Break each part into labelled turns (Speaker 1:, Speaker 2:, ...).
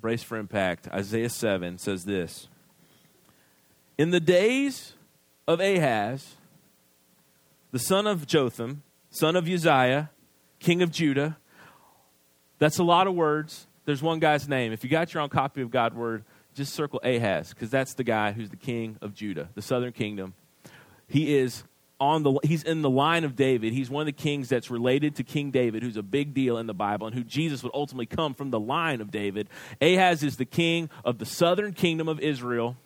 Speaker 1: brace for impact. Isaiah 7 says this In the days of Ahaz, the son of Jotham, son of Uzziah, king of Judah, that's a lot of words. There's one guy's name. If you got your own copy of God's word, just circle Ahaz, because that's the guy who's the king of Judah, the southern kingdom. He is on the he's in the line of David. He's one of the kings that's related to King David, who's a big deal in the Bible, and who Jesus would ultimately come from the line of David. Ahaz is the king of the southern kingdom of Israel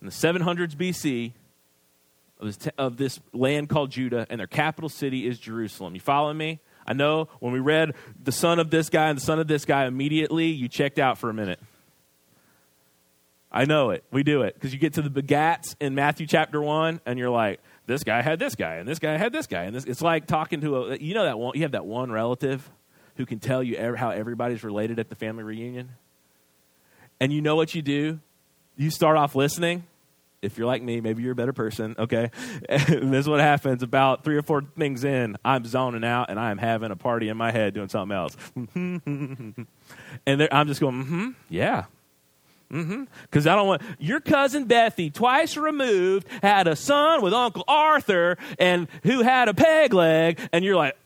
Speaker 1: in the 700s BC of this, of this land called Judah, and their capital city is Jerusalem. You following me? I know when we read the son of this guy and the son of this guy, immediately you checked out for a minute. I know it. We do it. Because you get to the begats in Matthew chapter 1, and you're like, this guy had this guy, and this guy had this guy. And this, it's like talking to a, you know, that one, you have that one relative who can tell you ever, how everybody's related at the family reunion. And you know what you do? You start off listening. If you're like me, maybe you're a better person, okay? And this is what happens about three or four things in. I'm zoning out and I'm having a party in my head doing something else. and I'm just going, mm hmm, yeah, Mm-hmm. Because I don't want your cousin Bethy, twice removed, had a son with Uncle Arthur, and who had a peg leg, and you're like,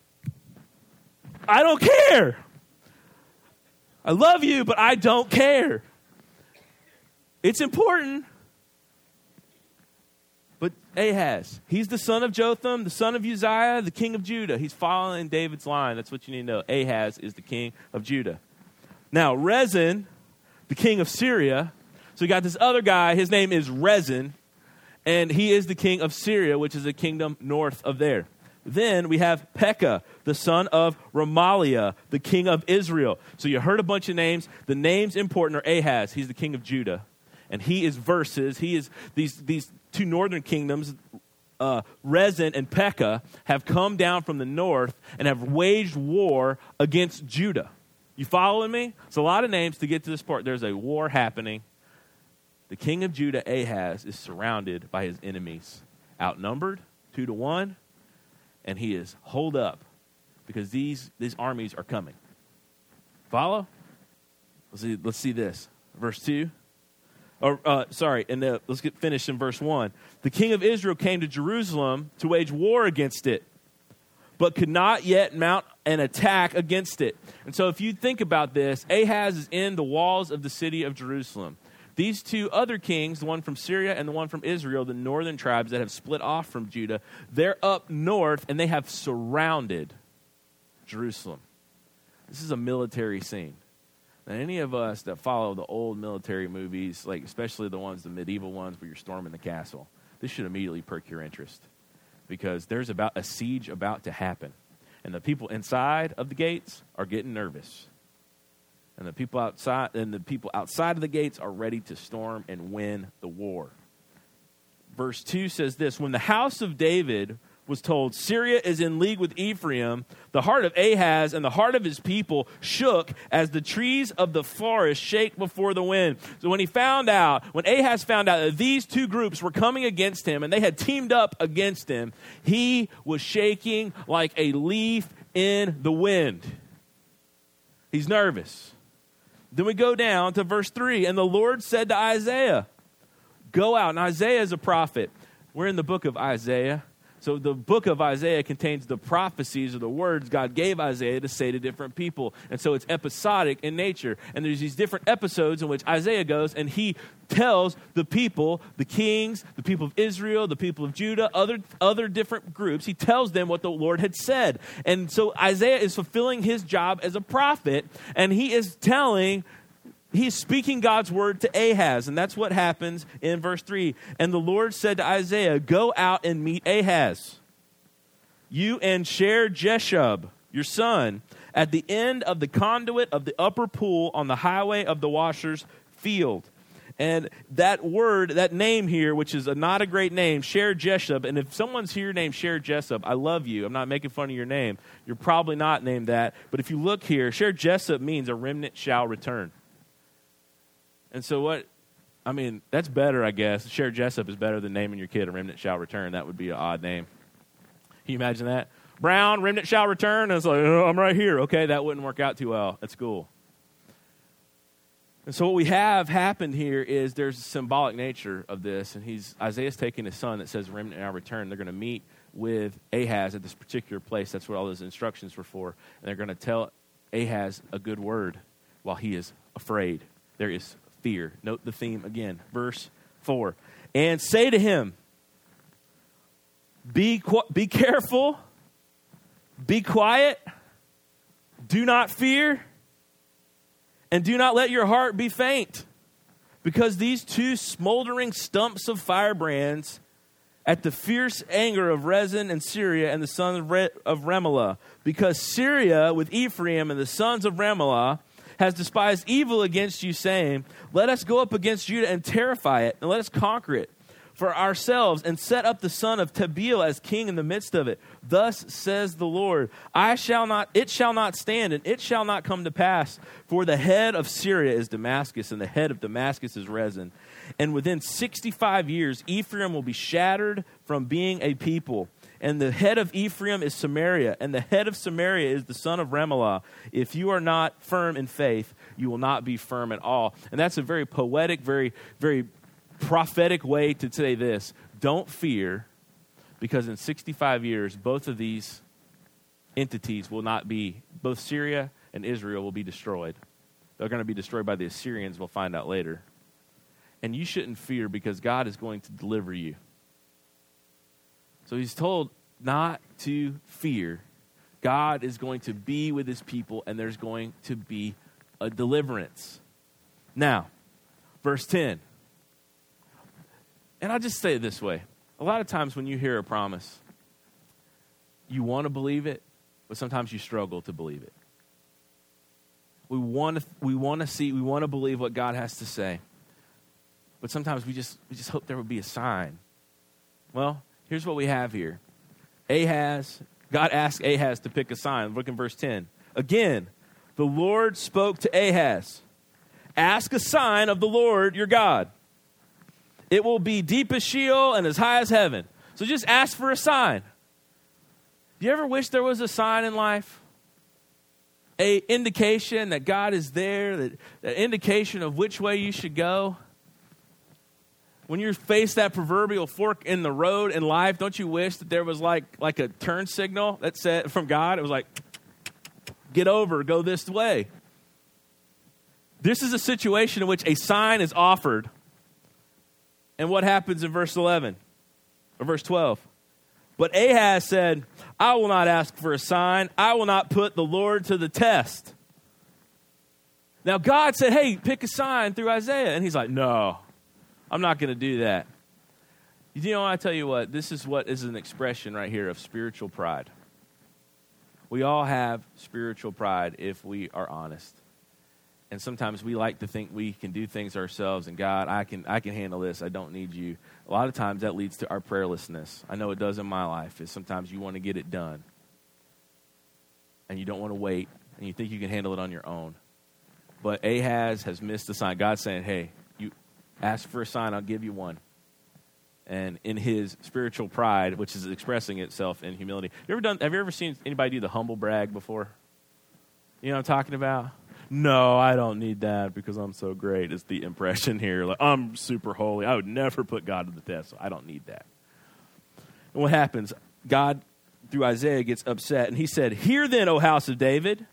Speaker 1: I don't care. I love you, but I don't care. It's important. But Ahaz, he's the son of Jotham, the son of Uzziah, the king of Judah. He's following David's line. That's what you need to know. Ahaz is the king of Judah. Now, Rezin the king of Syria. So you got this other guy, his name is Rezin, and he is the king of Syria, which is a kingdom north of there. Then we have Pekah, the son of Remaliah, the king of Israel. So you heard a bunch of names. The names important are Ahaz, he's the king of Judah. And he is versus, he is these, these two northern kingdoms, uh, Rezin and Pekah, have come down from the north and have waged war against Judah. You following me? It's a lot of names to get to this part. There's a war happening. The king of Judah, Ahaz, is surrounded by his enemies, outnumbered two to one, and he is holed up because these, these armies are coming. Follow? Let's see, let's see this. Verse 2. Or, uh, sorry, and the, let's get finished in verse 1. The king of Israel came to Jerusalem to wage war against it but could not yet mount an attack against it. And so, if you think about this, Ahaz is in the walls of the city of Jerusalem. These two other kings, the one from Syria and the one from Israel, the northern tribes that have split off from Judah, they're up north and they have surrounded Jerusalem. This is a military scene. Now, any of us that follow the old military movies, like especially the ones, the medieval ones where you're storming the castle, this should immediately perk your interest because there's about a siege about to happen. And the people inside of the gates are getting nervous. And the people outside and the people outside of the gates are ready to storm and win the war. Verse 2 says this, when the house of David was told, Syria is in league with Ephraim, the heart of Ahaz and the heart of his people shook as the trees of the forest shake before the wind. So when he found out, when Ahaz found out that these two groups were coming against him and they had teamed up against him, he was shaking like a leaf in the wind. He's nervous. Then we go down to verse 3 and the Lord said to Isaiah, Go out. And Isaiah is a prophet. We're in the book of Isaiah. So the book of Isaiah contains the prophecies or the words God gave Isaiah to say to different people. And so it's episodic in nature. And there's these different episodes in which Isaiah goes and he tells the people, the kings, the people of Israel, the people of Judah, other, other different groups, he tells them what the Lord had said. And so Isaiah is fulfilling his job as a prophet and he is telling he's speaking God's word to Ahaz, and that's what happens in verse 3. And the Lord said to Isaiah, Go out and meet Ahaz, you and Shear-jashub, your son, at the end of the conduit of the upper pool on the highway of the washers field. And that word, that name here, which is a, not a great name, Shear-jashub, and if someone's here named Shear-jashub, I love you. I'm not making fun of your name. You're probably not named that. But if you look here, Shear-jashub means a remnant shall return. And so what? I mean, that's better, I guess. Shear-jashub is better than naming your kid a remnant shall return. That would be an odd name. Can you imagine that? Brown, remnant shall return. And it's like, oh, I'm right here. Okay, that wouldn't work out too well at school. And so what we have happened here is there's a symbolic nature of this, and he's Isaiah's taking his son that says remnant now return. They're going to meet with Ahaz at this particular place. That's what all those instructions were for. And they're going to tell Ahaz a good word while he is afraid. There is fear. Note the theme again. Verse 4. And say to him, Be, be careful, be quiet, do not fear and do not let your heart be faint, because these two smoldering stumps of firebrands at the fierce anger of Rezin and Syria and the sons of, Re- of Remaliah, because Syria with Ephraim and the sons of Remaliah has despised evil against you, saying, Let us go up against Judah and terrify it, and let us conquer it for ourselves and set up the son of Tabeel as king in the midst of it. Thus says the Lord, I shall not it shall not stand and it shall not come to pass, for the head of Syria is Damascus and the head of Damascus is Rezin. And within 65 years Ephraim will be shattered from being a people. And the head of Ephraim is Samaria, and the head of Samaria is the son of Remaliah. If you are not firm in faith, you will not be firm at all. And that's a very poetic, very, very prophetic way to say this don't fear, because in 65 years, both of these entities will not be, both Syria and Israel will be destroyed. They're going to be destroyed by the Assyrians, we'll find out later. And you shouldn't fear because God is going to deliver you. So he's told not to fear. God is going to be with his people, and there's going to be a deliverance. Now, verse 10. And I'll just say it this way a lot of times when you hear a promise, you want to believe it, but sometimes you struggle to believe it. We want to, we want to see, we want to believe what God has to say. But sometimes we just, we just hope there would be a sign. Well, here's what we have here Ahaz, God asked Ahaz to pick a sign. Look in verse 10. Again, the Lord spoke to Ahaz Ask a sign of the Lord your God. It will be deep as Sheol and as high as heaven. So just ask for a sign. Do you ever wish there was a sign in life? A indication that God is there, that, that indication of which way you should go. When you face that proverbial fork in the road in life, don't you wish that there was like like a turn signal that said from God? It was like, get over, go this way. This is a situation in which a sign is offered and what happens in verse 11 or verse 12? But Ahaz said, I will not ask for a sign. I will not put the Lord to the test. Now, God said, Hey, pick a sign through Isaiah. And he's like, No, I'm not going to do that. You know, I tell you what, this is what is an expression right here of spiritual pride. We all have spiritual pride if we are honest. And sometimes we like to think we can do things ourselves and god i can i can handle this. I don't need you. A lot of times that leads to our prayerlessness. I know it does in my life is sometimes you want to get it done. And you don't want to wait and you think you can handle it on your own. But ahaz has missed the sign. God's saying hey ask for a sign i'll give you one and in his spiritual pride which is expressing itself in humility you ever done have you ever seen anybody do the humble brag before you know what i'm talking about no, I don't need that because I'm so great. Is the impression here? Like I'm super holy. I would never put God to the test, so I don't need that. And what happens? God, through Isaiah, gets upset, and he said, "Hear then, O house of David."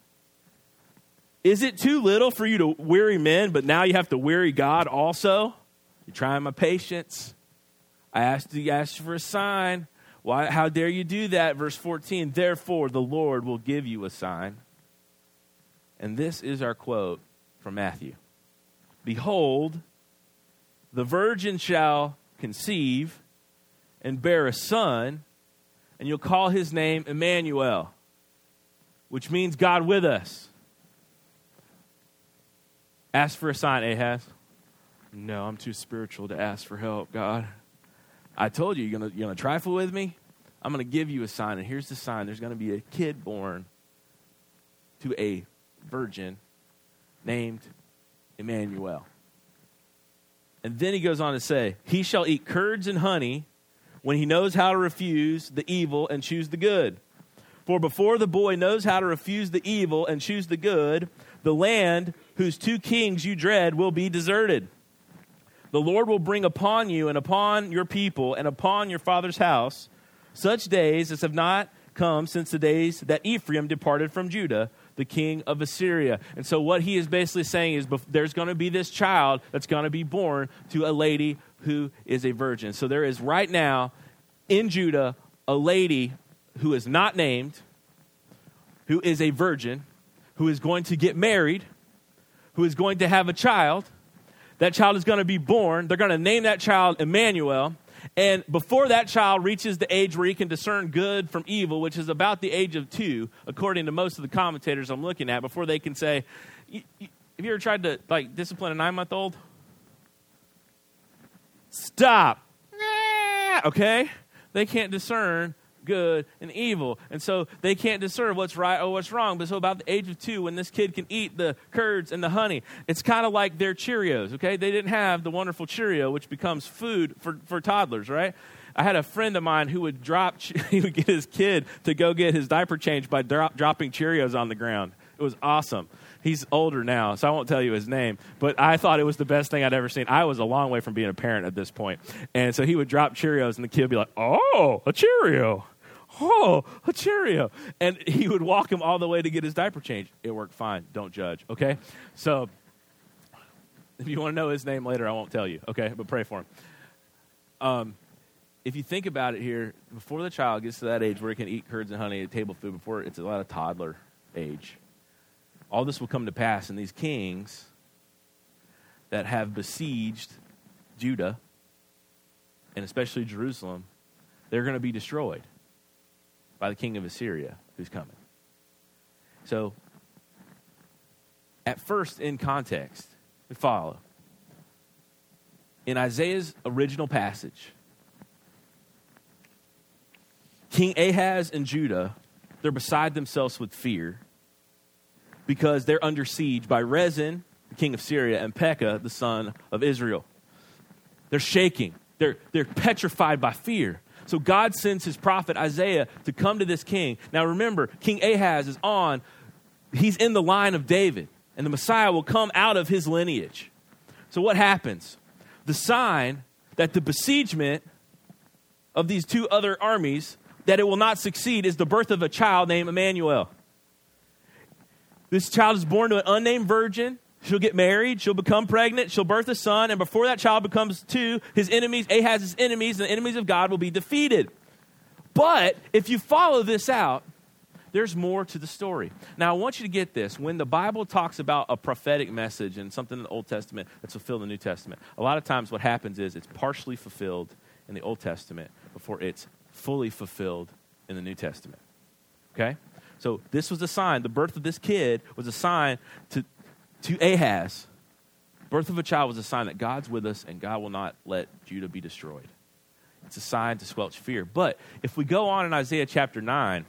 Speaker 1: Is it too little for you to weary men, but now you have to weary God also? You're trying my patience. I asked you asked for a sign. Why, how dare you do that? Verse 14, therefore the Lord will give you a sign. And this is our quote from Matthew Behold, the virgin shall conceive and bear a son, and you'll call his name Emmanuel, which means God with us. Ask for a sign, Ahaz. No, I'm too spiritual to ask for help, God. I told you, you're going you're gonna trifle with me? I'm going to give you a sign, and here's the sign there's going to be a kid born to a virgin named Emmanuel. And then he goes on to say, He shall eat curds and honey when he knows how to refuse the evil and choose the good. For before the boy knows how to refuse the evil and choose the good, the land whose two kings you dread will be deserted. The Lord will bring upon you and upon your people and upon your father's house such days as have not come since the days that Ephraim departed from Judah, the king of Assyria. And so, what he is basically saying is there's going to be this child that's going to be born to a lady who is a virgin. So, there is right now in Judah a lady who is not named, who is a virgin, who is going to get married, who is going to have a child that child is going to be born. They're going to name that child Emmanuel. And before that child reaches the age where he can discern good from evil, which is about the age of two, according to most of the commentators I'm looking at, before they can say, Have you ever tried to like discipline a nine month old? Stop. Okay? They can't discern good, and evil. And so they can't discern what's right or what's wrong. But so about the age of two, when this kid can eat the curds and the honey, it's kind of like their Cheerios, okay? They didn't have the wonderful Cheerio, which becomes food for, for toddlers, right? I had a friend of mine who would drop, he would get his kid to go get his diaper changed by drop, dropping Cheerios on the ground. It was awesome. He's older now, so I won't tell you his name, but I thought it was the best thing I'd ever seen. I was a long way from being a parent at this point. And so he would drop Cheerios, and the kid would be like, Oh, a Cheerio oh, a Cheerio. And he would walk him all the way to get his diaper changed. It worked fine. Don't judge, okay? So if you want to know his name later, I won't tell you, okay? But pray for him. Um, if you think about it here, before the child gets to that age where he can eat curds and honey at table food, before it's a lot of toddler age, all this will come to pass. And these kings that have besieged Judah, and especially Jerusalem, they're going to be destroyed by the king of Assyria who's coming. So, at first, in context, we follow. In Isaiah's original passage, King Ahaz and Judah, they're beside themselves with fear because they're under siege by Rezin, the king of Syria, and Pekah, the son of Israel. They're shaking. They're, they're petrified by fear. So God sends his prophet Isaiah to come to this king. Now remember, King Ahaz is on, he's in the line of David, and the Messiah will come out of his lineage. So what happens? The sign that the besiegement of these two other armies that it will not succeed is the birth of a child named Emmanuel. This child is born to an unnamed virgin She'll get married, she'll become pregnant, she'll birth a son, and before that child becomes two, his enemies, Ahaz's enemies, and the enemies of God will be defeated. But if you follow this out, there's more to the story. Now, I want you to get this. When the Bible talks about a prophetic message and something in the Old Testament that's fulfilled in the New Testament, a lot of times what happens is it's partially fulfilled in the Old Testament before it's fully fulfilled in the New Testament. Okay? So this was a sign. The birth of this kid was a sign to, to Ahaz, birth of a child was a sign that God's with us and God will not let Judah be destroyed. It's a sign to squelch fear. But if we go on in Isaiah chapter 9,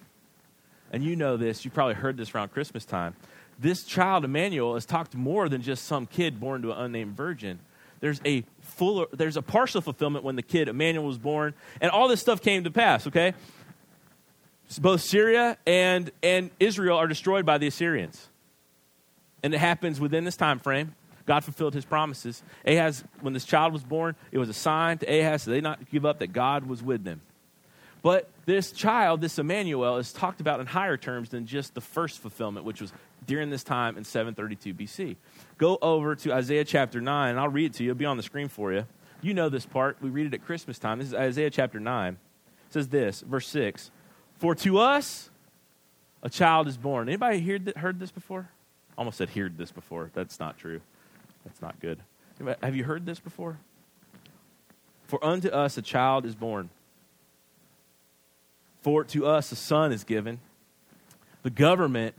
Speaker 1: and you know this, you probably heard this around Christmas time, this child, Emmanuel, is talked more than just some kid born to an unnamed virgin. There's a full, there's a partial fulfillment when the kid Emmanuel was born, and all this stuff came to pass. Okay, both Syria and and Israel are destroyed by the Assyrians and it happens within this time frame. God fulfilled his promises. Ahaz, when this child was born, it was a sign to Ahaz that they not give up, that God was with them. But this child, this Emmanuel, is talked about in higher terms than just the first fulfillment, which was during this time in 732 BC. Go over to Isaiah chapter 9, and I'll read it to you. It'll be on the screen for you. You know this part. We read it at Christmas time. This is Isaiah chapter 9. It says this, verse 6 For to us a child is born. Anybody heard, heard this before? Almost said heard this before. That's not true. That's not good. Have you heard this before? For unto us a child is born. For to us a son is given. The government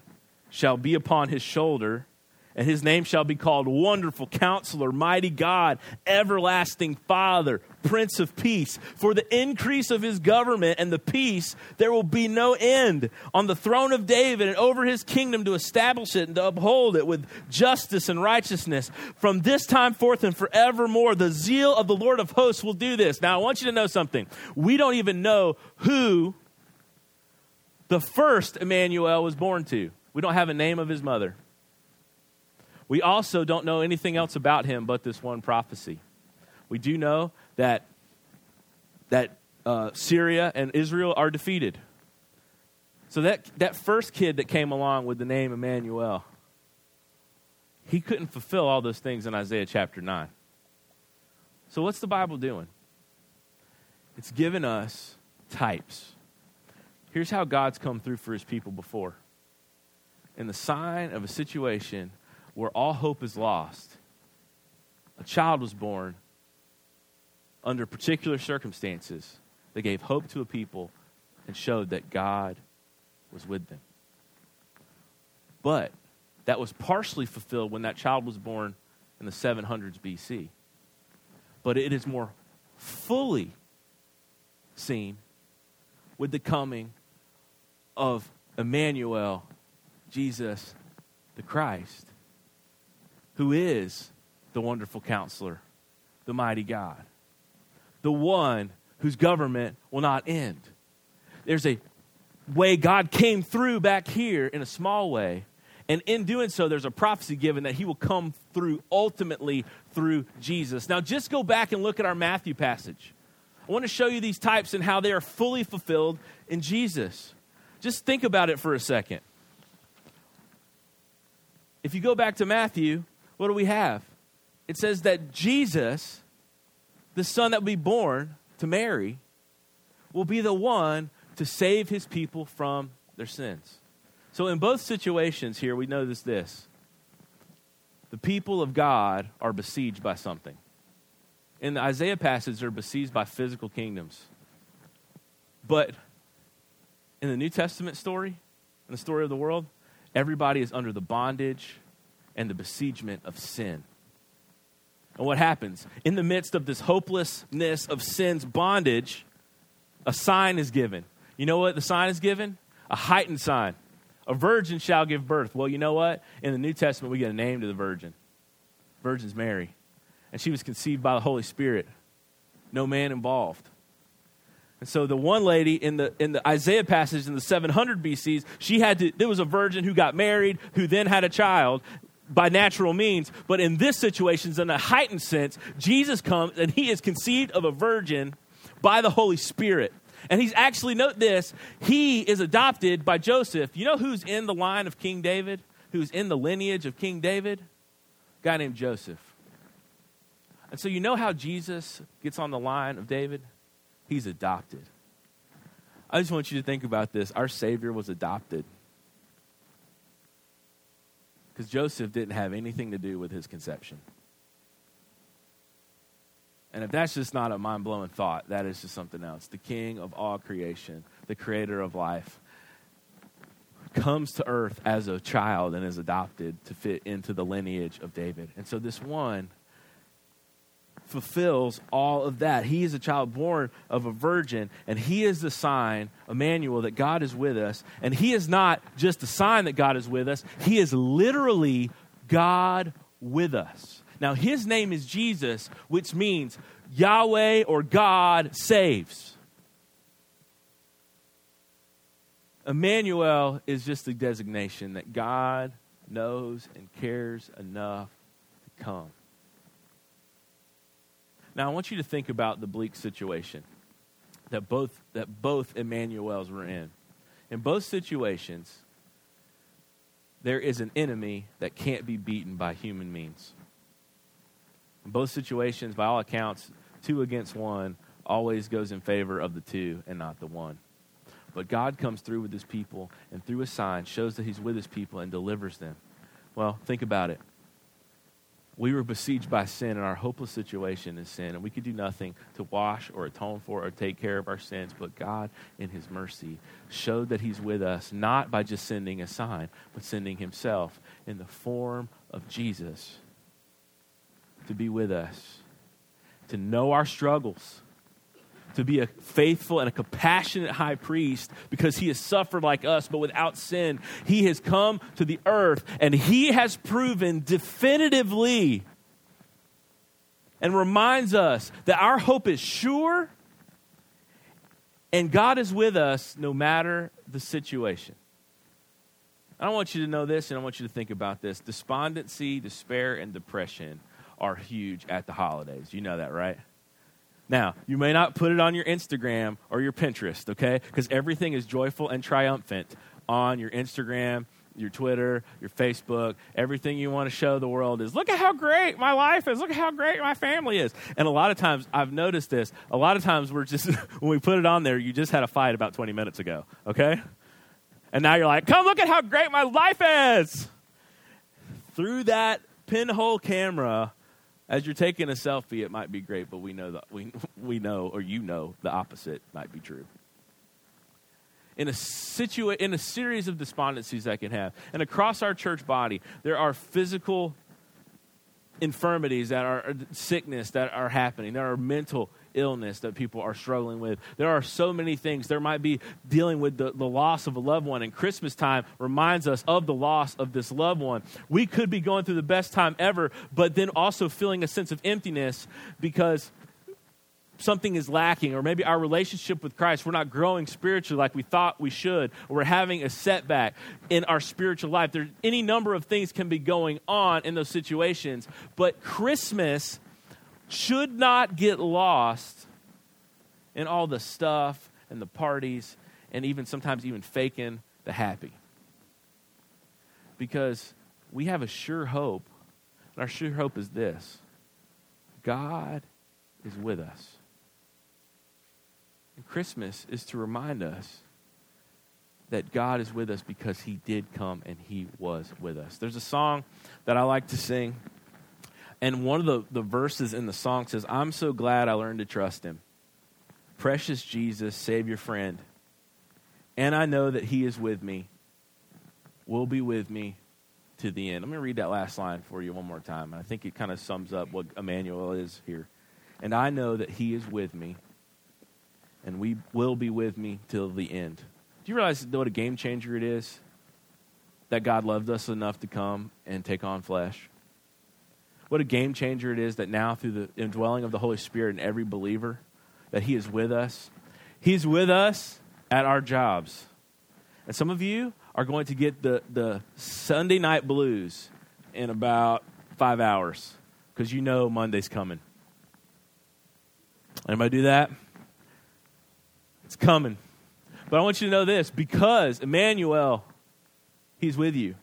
Speaker 1: shall be upon his shoulder and his name shall be called Wonderful Counselor, Mighty God, Everlasting Father, Prince of Peace. For the increase of his government and the peace, there will be no end on the throne of David and over his kingdom to establish it and to uphold it with justice and righteousness. From this time forth and forevermore, the zeal of the Lord of hosts will do this. Now, I want you to know something. We don't even know who the first Emmanuel was born to, we don't have a name of his mother. We also don't know anything else about him but this one prophecy. We do know that, that uh, Syria and Israel are defeated. So that, that first kid that came along with the name Emmanuel, he couldn't fulfill all those things in Isaiah chapter 9. So what's the Bible doing? It's given us types. Here's how God's come through for his people before. In the sign of a situation where all hope is lost, a child was born under particular circumstances that gave hope to a people and showed that God was with them. But that was partially fulfilled when that child was born in the 700s BC. But it is more fully seen with the coming of Emmanuel, Jesus the Christ, who is the wonderful counselor, the mighty God, the one whose government will not end. There's a way God came through back here in a small way. And in doing so, there's a prophecy given that he will come through ultimately through Jesus. Now, just go back and look at our Matthew passage. I want to show you these types and how they are fully fulfilled in Jesus. Just think about it for a second. If you go back to Matthew, what do we have? It says that Jesus, the son that will be born to Mary, will be the one to save his people from their sins. So, in both situations here, we notice this the people of God are besieged by something. In the Isaiah passage, they're besieged by physical kingdoms. But in the New Testament story, in the story of the world, everybody is under the bondage and the besiegement of sin. And what happens? In the midst of this hopelessness of sin's bondage, a sign is given. You know what the sign is given? A heightened sign. A virgin shall give birth. Well, you know what? In the New Testament, we get a name to the virgin. Virgin's Mary. And she was conceived by the Holy Spirit. No man involved. And so the one lady in the in the Isaiah passage in the 700 BCs, she had to there was a virgin who got married, who then had a child by natural means. But in this situation, in a heightened sense, Jesus comes and he is conceived of a virgin by the Holy Spirit. And he's actually, note this, he is adopted by Joseph. You know who's in the line of King David? Who's in the lineage of King David? A guy named Joseph. And so you know how Jesus gets on the line of David? He's adopted. I just want you to think about this. Our Savior was adopted. Because Joseph didn't have anything to do with his conception. And if that's just not a mind blowing thought, that is just something else. The king of all creation, the creator of life, comes to earth as a child and is adopted to fit into the lineage of David. And so this one fulfills all of that. He is a child born of a virgin, and he is the sign, Emmanuel, that God is with us. And he is not just a sign that God is with us, he is literally God with us. Now, his name is Jesus, which means Yahweh or God saves. Emmanuel is just a designation that God knows and cares enough to come. Now, I want you to think about the bleak situation that both, that both Emmanuels were in. In both situations, there is an enemy that can't be beaten by human means. In both situations, by all accounts, two against one always goes in favor of the two and not the one. But God comes through with his people and through a sign shows that he's with his people and delivers them. Well, think about it. We were besieged by sin, and our hopeless situation is sin, and we could do nothing to wash or atone for or take care of our sins. But God, in His mercy, showed that He's with us, not by just sending a sign, but sending Himself in the form of Jesus to be with us, to know our struggles, to be a faithful and a compassionate high priest because he has suffered like us, but without sin. He has come to the earth and he has proven definitively and reminds us that our hope is sure and God is with us no matter the situation. I want you to know this and I want you to think about this. Despondency, despair, and depression are huge at the holidays. You know that, right? Now, you may not put it on your Instagram or your Pinterest, okay? Because everything is joyful and triumphant on your Instagram, your Twitter, your Facebook. Everything you want to show the world is look at how great my life is. Look at how great my family is. And a lot of times, I've noticed this. A lot of times, we're just, when we put it on there, you just had a fight about 20 minutes ago, okay? And now you're like, come look at how great my life is. Through that pinhole camera, as you're taking a selfie, it might be great, but we know that we, we know, or you know, the opposite might be true. In a, situa- in a series of despondencies that can have, and across our church body, there are physical infirmities that are sickness that are happening. There are mental illness that people are struggling with. There are so many things. There might be dealing with the, the loss of a loved one, and Christmas time reminds us of the loss of this loved one. We could be going through the best time ever, but then also feeling a sense of emptiness because something is lacking, or maybe our relationship with Christ, we're not growing spiritually like we thought we should, or we're having a setback in our spiritual life. There's any number of things can be going on in those situations, but Christmas should not get lost in all the stuff and the parties and even sometimes even faking the happy. Because we have a sure hope, and our sure hope is this God is with us. And Christmas is to remind us that God is with us because He did come and He was with us. There's a song that I like to sing and one of the, the verses in the song says, I'm so glad I learned to trust him. Precious Jesus, Savior friend. And I know that he is with me, will be with me to the end. Let me read that last line for you one more time. I think it kind of sums up what Emmanuel is here. And I know that he is with me, and we will be with me till the end. Do you realize what a game changer it is that God loved us enough to come and take on flesh? What a game changer it is that now, through the indwelling of the Holy Spirit in every believer, that He is with us. He's with us at our jobs. And some of you are going to get the, the Sunday night blues in about five hours because you know Monday's coming. Anybody do that? It's coming. But I want you to know this because Emmanuel, He's with you,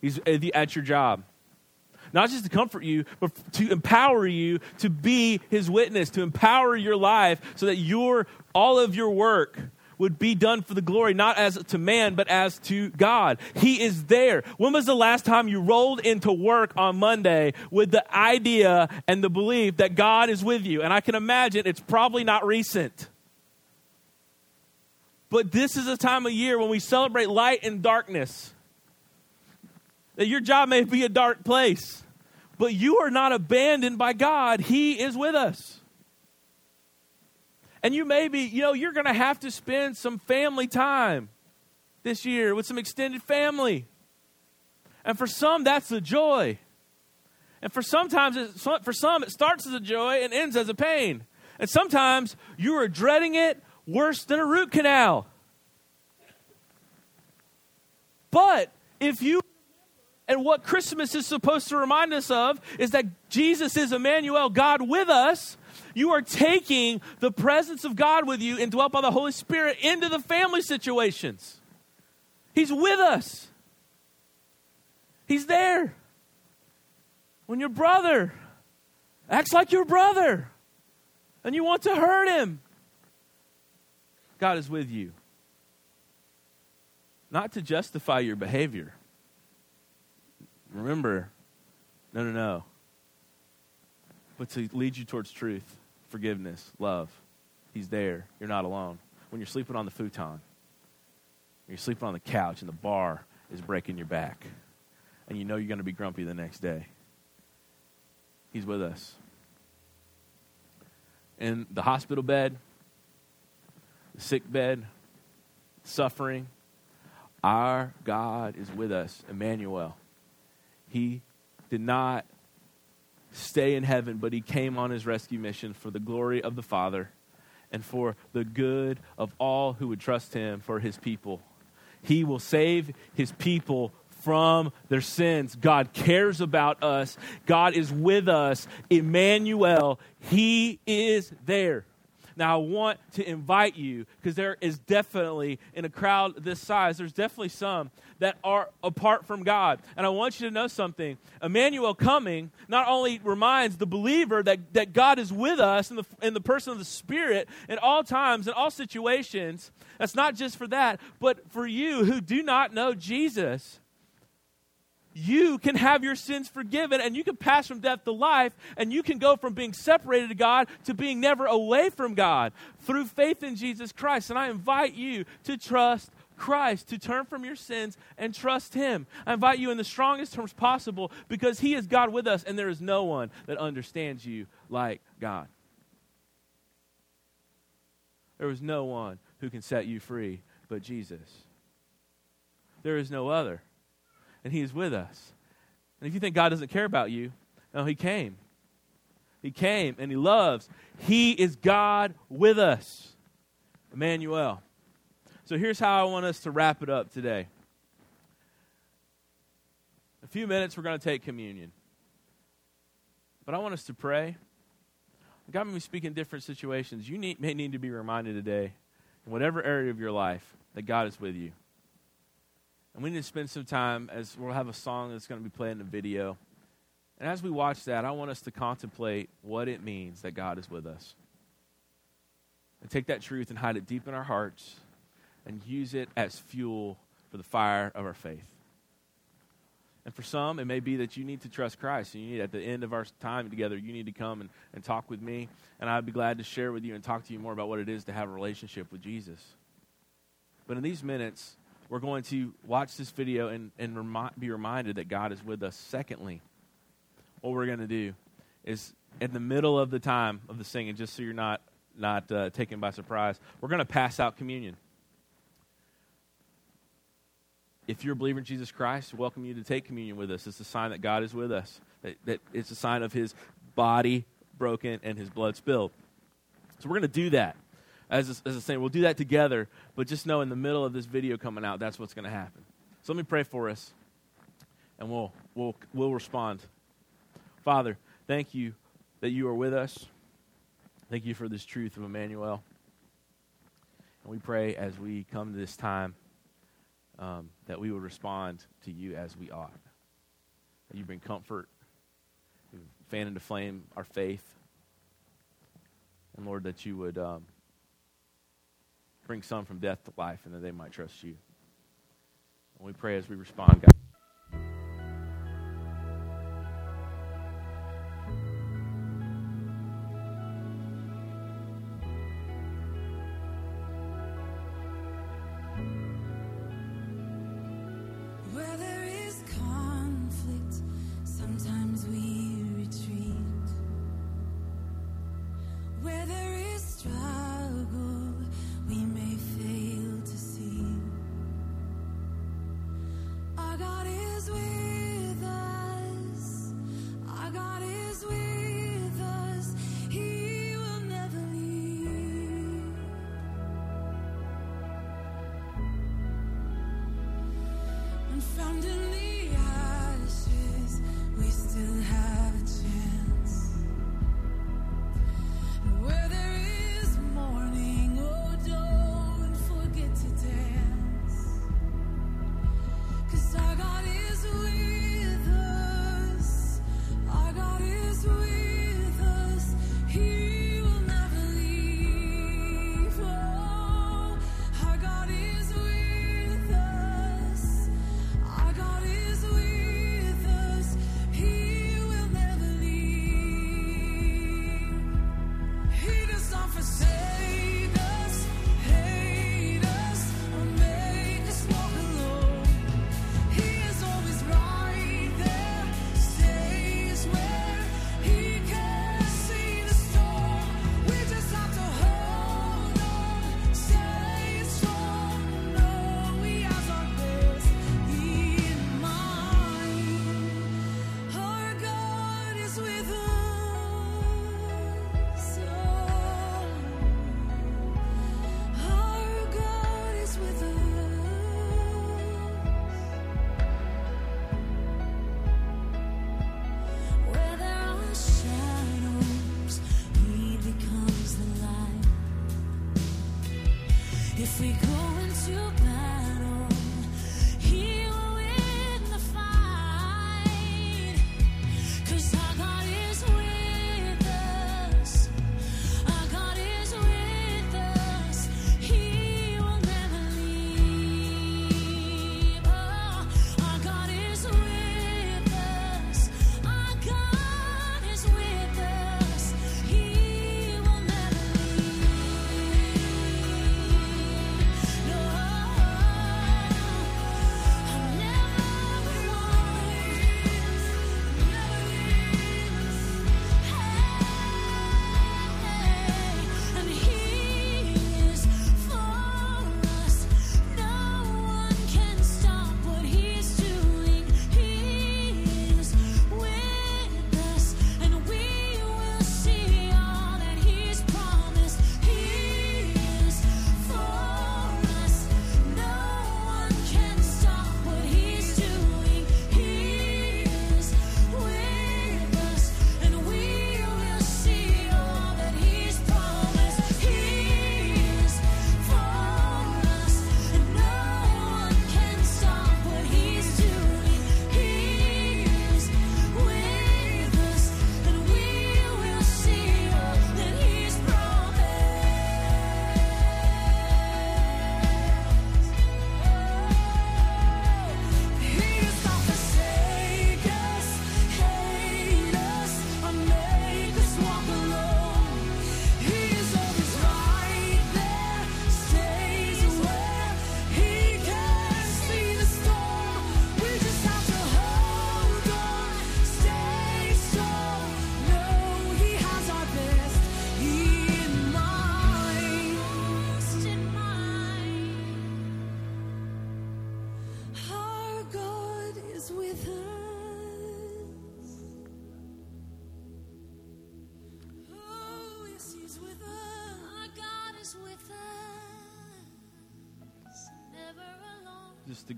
Speaker 1: He's at your job not just to comfort you, but to empower you to be his witness, to empower your life so that your all of your work would be done for the glory, not as to man, but as to God. He is there. When was the last time you rolled into work on Monday with the idea and the belief that God is with you? And I can imagine it's probably not recent. But this is a time of year when we celebrate light and darkness that your job may be a dark place, but you are not abandoned by God. He is with us. And you may be, you know, you're going to have to spend some family time this year with some extended family. And for some, that's a joy. And for sometimes, it, for some, it starts as a joy and ends as a pain. And sometimes you are dreading it worse than a root canal. But if you and what Christmas is supposed to remind us of is that Jesus is Emmanuel, God with us. You are taking the presence of God with you and dwelt by the Holy Spirit into the family situations. He's with us. He's there. When your brother acts like your brother and you want to hurt him, God is with you. Not to justify your behavior, Remember, no, no, no. But to lead you towards truth, forgiveness, love. He's there. You're not alone. When you're sleeping on the futon, you're sleeping on the couch, and the bar is breaking your back, and you know you're going to be grumpy the next day, He's with us. In the hospital bed, the sick bed, suffering, our God is with us, Emmanuel. He did not stay in heaven, but he came on his rescue mission for the glory of the Father and for the good of all who would trust him for his people. He will save his people from their sins. God cares about us. God is with us. Emmanuel, He is there. Now, I want to invite you because there is definitely, in a crowd this size, there's definitely some that are apart from God. And I want you to know something. Emmanuel coming not only reminds the believer that, that God is with us in the, in the person of the Spirit in all times, in all situations. That's not just for that, but for you who do not know Jesus you can have your sins forgiven and you can pass from death to life and you can go from being separated to God to being never away from God through faith in Jesus Christ. And I invite you to trust Christ, to turn from your sins and trust Him. I invite you in the strongest terms possible because He is God with us and there is no one that understands you like God. There is no one who can set you free but Jesus. There is no other and He is with us. And if you think God doesn't care about you, no, He came. He came and He loves. He is God with us. Emmanuel. So here's how I want us to wrap it up today. In a few minutes, we're going to take communion. But I want us to pray. God may be speaking in different situations. You need, may need to be reminded today, in whatever area of your life, that God is with you. And we need to spend some time as we'll have a song that's going to be played in the video. And as we watch that, I want us to contemplate what it means that God is with us. And take that truth and hide it deep in our hearts and use it as fuel for the fire of our faith. And for some, it may be that you need to trust Christ. And you need, at the end of our time together, you need to come and, and talk with me. And I'd be glad to share with you and talk to you more about what it is to have a relationship with Jesus. But in these minutes, we're going to watch this video and, and remi- be reminded that God is with us. Secondly, what we're going to do is in the middle of the time of the singing, just so you're not, not uh, taken by surprise, we're going to pass out communion. If you're a believer in Jesus Christ, welcome you to take communion with us. It's a sign that God is with us, that, that it's a sign of his body broken and his blood spilled. So we're going to do that as a, as a saying, we'll do that together, but just know in the middle of this video coming out, that's what's going to happen. So let me pray for us, and we'll, we'll, we'll respond. Father, thank you that you are with us. Thank you for this truth of Emmanuel. And we pray as we come to this time um, that we would respond to you as we ought. That you bring comfort, you fan into flame our faith. And Lord, that you would um, bring some from death to life and that they might trust you. And we pray as we respond, God.
Speaker 2: underneath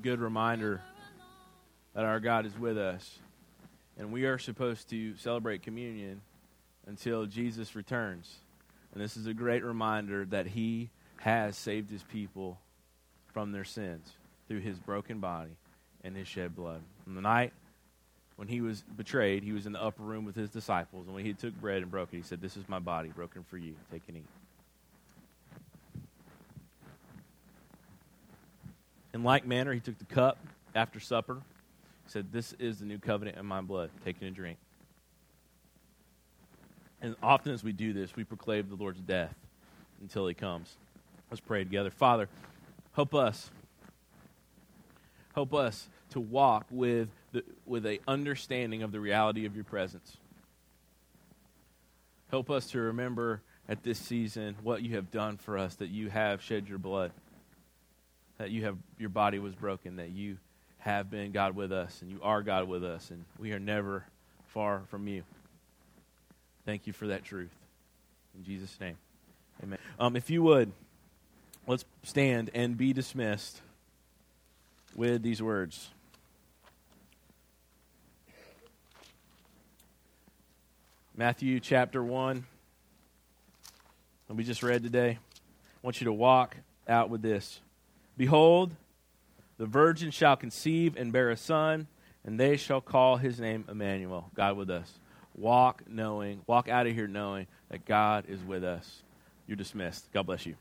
Speaker 2: good reminder that our God is with us. And we are supposed to celebrate communion until Jesus returns. And this is a great reminder that he has saved his people from their sins through his broken body and his shed blood. On the night when he was betrayed, he was in the upper room with his disciples. And when he took bread and broke it, he said, This is my body broken for you. Take and eat. In like manner, he took the cup after supper. He said, This is the new covenant in my blood. Take and drink. And often as we do this, we proclaim the Lord's death until he comes. Let's pray together. Father, help us. Help us to walk with, the, with a understanding of the reality of your presence. Help us to remember at this season what you have done for us, that you have shed your blood that you have your body was broken, that you have been God with us, and you are God with us, and we are never far from you. Thank you for that truth. In Jesus' name, amen. Um, if you would, let's stand and be dismissed with these words. Matthew chapter 1, that we just read today. I want you to walk out with this. Behold, the virgin shall conceive and bear a son, and they shall call his name Emmanuel, God with us. Walk knowing, walk out of here knowing that God is with us. You're dismissed. God bless you.